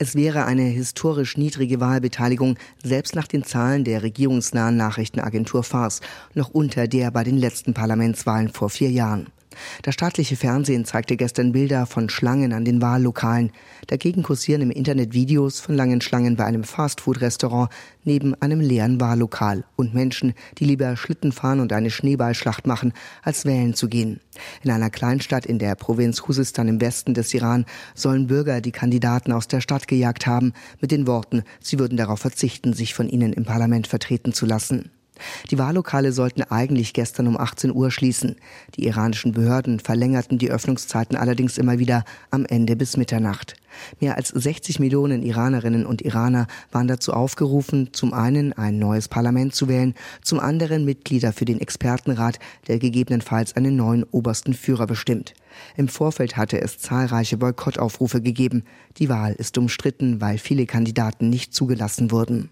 Es wäre eine historisch niedrige Wahlbeteiligung, selbst nach den Zahlen der regierungsnahen Nachrichtenagentur FARS, noch unter der bei den letzten Parlamentswahlen vor vier Jahren. Das staatliche Fernsehen zeigte gestern Bilder von Schlangen an den Wahllokalen. Dagegen kursieren im Internet Videos von langen Schlangen bei einem Fastfood-Restaurant neben einem leeren Wahllokal und Menschen, die lieber Schlitten fahren und eine Schneeballschlacht machen, als wählen zu gehen. In einer Kleinstadt in der Provinz Khuzestan im Westen des Iran sollen Bürger die Kandidaten aus der Stadt gejagt haben, mit den Worten, sie würden darauf verzichten, sich von ihnen im Parlament vertreten zu lassen. Die Wahllokale sollten eigentlich gestern um 18 Uhr schließen. Die iranischen Behörden verlängerten die Öffnungszeiten allerdings immer wieder am Ende bis Mitternacht. Mehr als 60 Millionen Iranerinnen und Iraner waren dazu aufgerufen, zum einen ein neues Parlament zu wählen, zum anderen Mitglieder für den Expertenrat, der gegebenenfalls einen neuen obersten Führer bestimmt. Im Vorfeld hatte es zahlreiche Boykottaufrufe gegeben. Die Wahl ist umstritten, weil viele Kandidaten nicht zugelassen wurden.